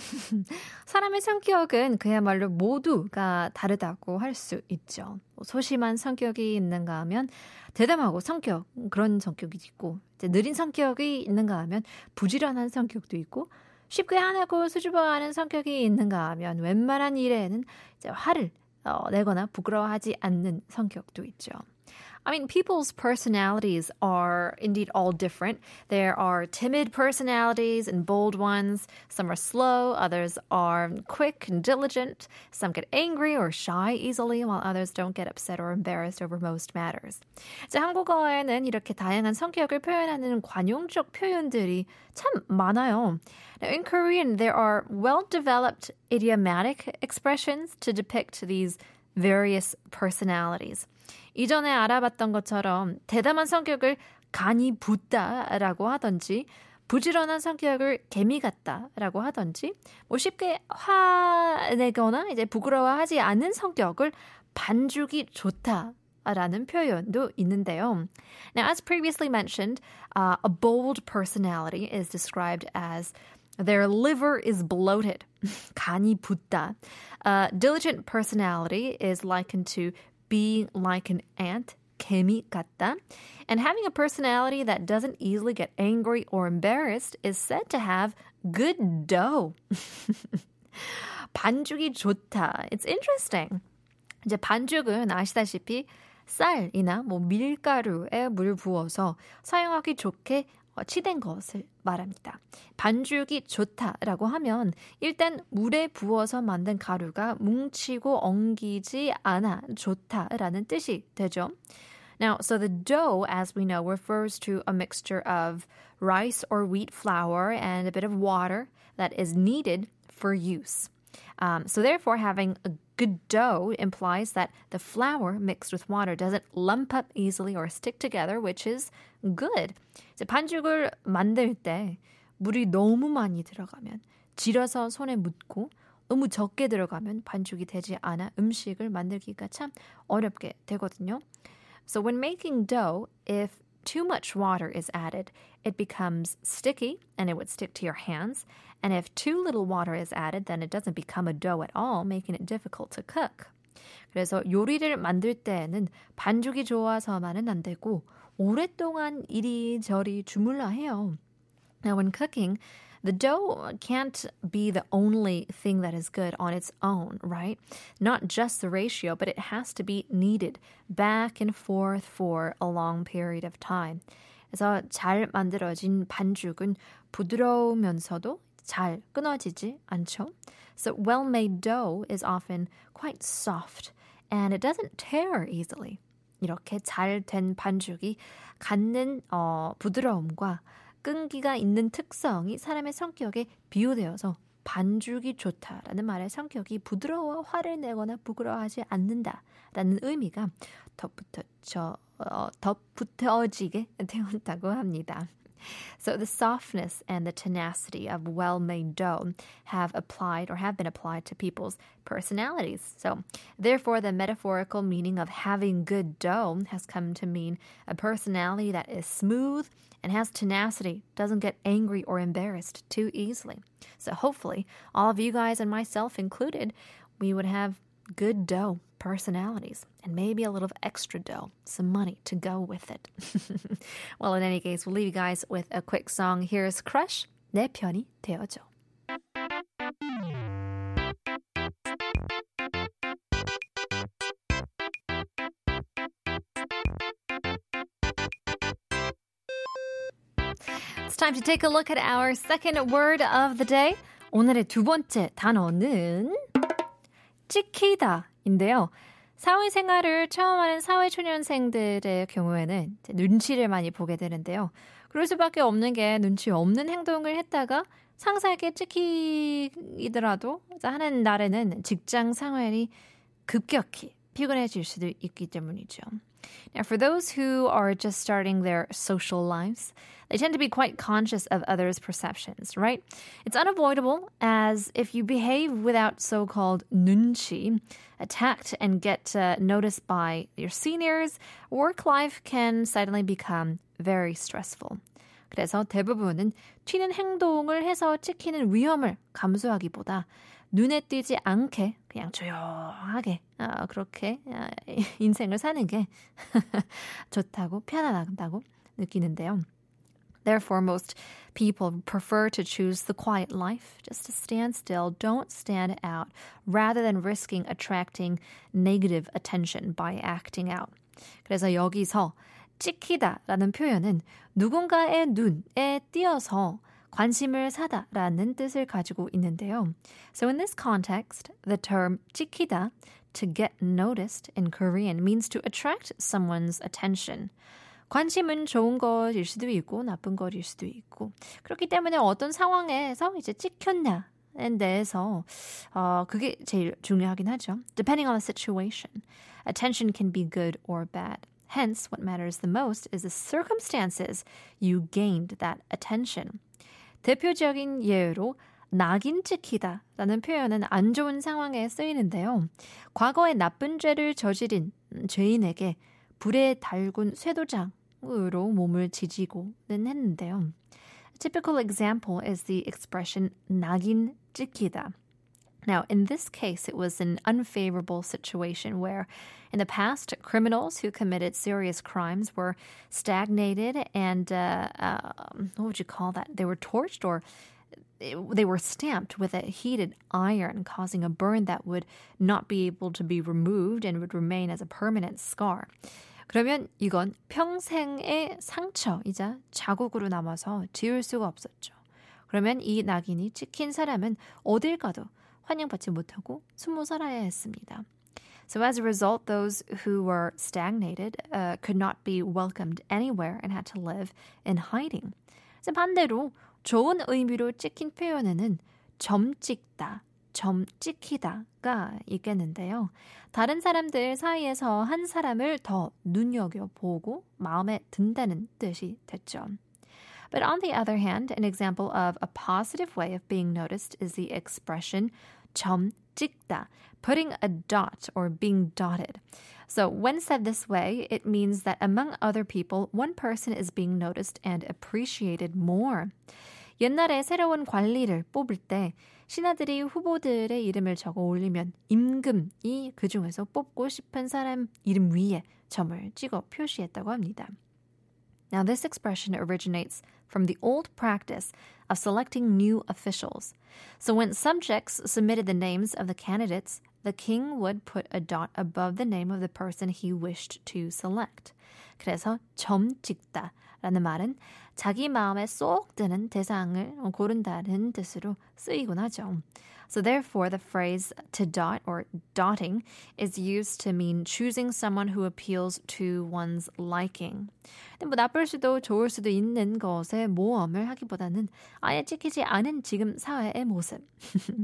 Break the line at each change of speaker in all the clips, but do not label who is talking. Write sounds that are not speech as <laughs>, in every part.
<laughs> 사람의 성격은 그야말로 모두가 다르다고 할 수 있죠. 뭐 소심한 성격이 있는가 하면 대담하고 성격, 그런 성격이 있고, 느린 성격이 있는가 하면 부지런한 성격도 있고, 쉽게 화내고 수줍어하는 성격이 있는가 하면 웬만한 일에는 이제 화를 어, 내거나 부끄러워하지 않는 성격도 있죠. I mean, people's personalities are indeed all different. There are timid personalities and bold ones. Some are slow, others are quick and diligent. Some get angry or shy easily, while others don't get upset or embarrassed over most matters. 이제 한국어에는 이렇게 다양한 성격을 표현하는 관용적 표현들이 참 많아요. Now, in Korean, there are well-developed idiomatic expressions to depict these various personalities. 이전에 알아봤던 것처럼 대담한 성격을 간이 붓다라고 하던지 부지런한 성격을 개미 같다라고 하던지 뭐 쉽게 화내거나 이제 부끄러워하지 않은 성격을 반죽이 좋다. 라는 표현도 있는데요. Now, as previously mentioned, uh, a bold personality is described as their liver is bloated. 간이 붓다. Uh, diligent personality is likened to being like an ant, 개미 같다. And having a personality that doesn't easily get angry or embarrassed is said to have good dough. <laughs> 반죽이 좋다. It's interesting. 이제 반죽은 아시다시피 쌀이나 뭐 밀가루에 물 부어서 사용하기 좋게 치댄 것을 말합니다. 반죽이 좋다라고 하면 일단 물에 부어서 만든 가루가 뭉치고 엉기지 않아 좋다라는 뜻이 되죠. Now, so the dough, as we know, refers to a mixture of rice or wheat flour and a bit of water that is needed for use. Um, so, therefore, having a good dough implies that the flour mixed with water doesn't lump up easily or stick together, which is good. 이제 반죽을 만들 때 물이 너무 많이 들어가면 질어서 손에 묻고 너무 적게 들어가면 반죽이 되지 않아 음식을 만들기가 참 어렵게 되거든요. So when making dough, if too much water is added, it becomes sticky and it would stick to your hands. And if too little water is added, then it doesn't become a dough at all, making it difficult to cook. 그래서 요리를 만들 때에는 반죽이 좋아서만은 안 되고 오랫동안 이리저리 주물러 해요. Now when cooking, the dough can't be the only thing that is good on its own, right? Not just the ratio, but it has to be kneaded back and forth for a long period of time. 그래서 잘 만들어진 반죽은 부드러우면서도 잘 끊어지지 않죠. So well-made dough is often quite soft and it doesn't tear easily. 이렇게 잘 된 반죽이 갖는 어, 부드러움과 끈기가 있는 특성이 사람의 성격에 비유되어서 반죽이 좋다라는 말의 성격이 부드러워 화를 내거나 부끄러워하지 않는다라는 의미가 덧붙여 어, 덧붙여지게 <laughs> 되었다고 합니다. So the softness and the tenacity of well-made dough have applied or have been applied to people's personalities. So therefore the metaphorical meaning of having good dough has come to mean a personality that is smooth and has tenacity, doesn't get angry or embarrassed too easily. So hopefully all of you guys and myself included, we would have good dough personalities and maybe a little extra dough, some money to go with it. <laughs> well, in any case, we'll leave you guys with a quick song. Here's Crush, 내 편이 되어줘. It's time to take a look at our second word of the day. 오늘의 두 번째 단어는 찍히다인데요. 사회생활을 처음 하는 사회초년생들의 경우에는 눈치를 많이 보게 되는데요. 그럴 수밖에 없는 게 눈치 없는 행동을 했다가 상사에게 찍히더라도 하는 날에는 직장 생활이 급격히 피곤해질 수도 있기 때문이죠. Now, for those who are just starting their social lives, they tend to be quite conscious of others' perceptions, right? It's unavoidable as if you behave without so called 눈치, attacked and get uh, noticed by your seniors, work life can suddenly become very stressful. 그래서 대부분은 튀는 행동을 해서 찍히는 위험을 감수하기보다 눈에 띄지 않게 그냥 조용하게 어, 그렇게 어, 인생을 사는 게 좋다고 편안하다고 느끼는데요. Therefore, most people prefer to choose the quiet life, just to stand still, don't stand out, rather than risking attracting negative attention by acting out. 그래서 여기서 찍히다라는 표현은 누군가의 눈에 띄어서 관심을 사다라는 뜻을 가지고 있는데요. So in this context, the term 찍히다, to get noticed in Korean, means to attract someone's attention. 관심은 좋은 것일 수도 있고 나쁜 것일 수도 있고 그렇기 때문에 어떤 상황에서 이제 찍혔냐에 대해서 어 그게 제일 중요하긴 하죠. Depending on the situation, attention can be good or bad. Hence, what matters the most is the circumstances you gained that attention. 대표적인 예로 낙인 찍히다 라는 표현은 안 좋은 상황에 쓰이는데요. 과거에 나쁜 죄를 저지른 죄인에게 불에 달군 쇠도장으로 몸을 지지고는 했는데요. Typical example is the expression 낙인 찍히다. Now, in this case, it was an unfavorable situation where, in the past, criminals who committed serious crimes were stagnated and, uh, uh, what would you call that? They were torched or they were stamped with a heated iron, causing a burn that would not be able to be removed and would remain as a permanent scar. 그러면 이건 평생의 상처이자 자국으로 남아서 지울 수가 없었죠. 그러면 이 낙인이 찍힌 사람은 어딜 가도 환영받지 못하고 숨어 살아야 했습니다. So as a result, those who were stagnated uh, could not be welcomed anywhere and had to live in hiding. 반대로 좋은 의미로 찍힌 표현에는 점 찍다, 점 찍히다가 있겠는데요. 다른 사람들 사이에서 한 사람을 더 눈여겨보고 마음에 든다는 뜻이 됐죠. But on the other hand, an example of a positive way of being noticed is the expression 점 찍다, putting a dot or being dotted. So when said this way, it means that among other people, one person is being noticed and appreciated more. 옛날에 새로운 관리를 뽑을 때 신하들이 후보들의 이름을 적어 올리면 임금이 그 중에서 뽑고 싶은 사람 이름 위에 점을 찍어 표시했다고 합니다. Now, this expression originates from the old practice of selecting new officials. So, when subjects submitted the names of the candidates, the king would put a dot above the name of the person he wished to select. 그래서 점 찍다라는 말은 자기 마음에 쏙 드는 대상을 고른다는 뜻으로 쓰이곤 하죠. So therefore, the phrase to dot or dotting is used to mean choosing someone who appeals to one's liking. 뭐 나쁠 수도 좋을 수도 있는 것에 모험을 하기보다는 아예 찍히지 않은 지금 사회의 모습.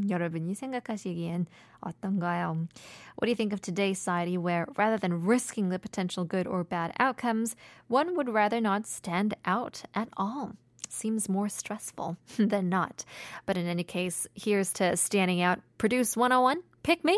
여러분이 생각하시기엔 어떤가요? What do you think of today's society where rather than risking the potential good or bad outcomes, one would rather not stand out at all? seems more stressful <laughs> than not. But in any case, here's to standing out. Produce 101. Pick me.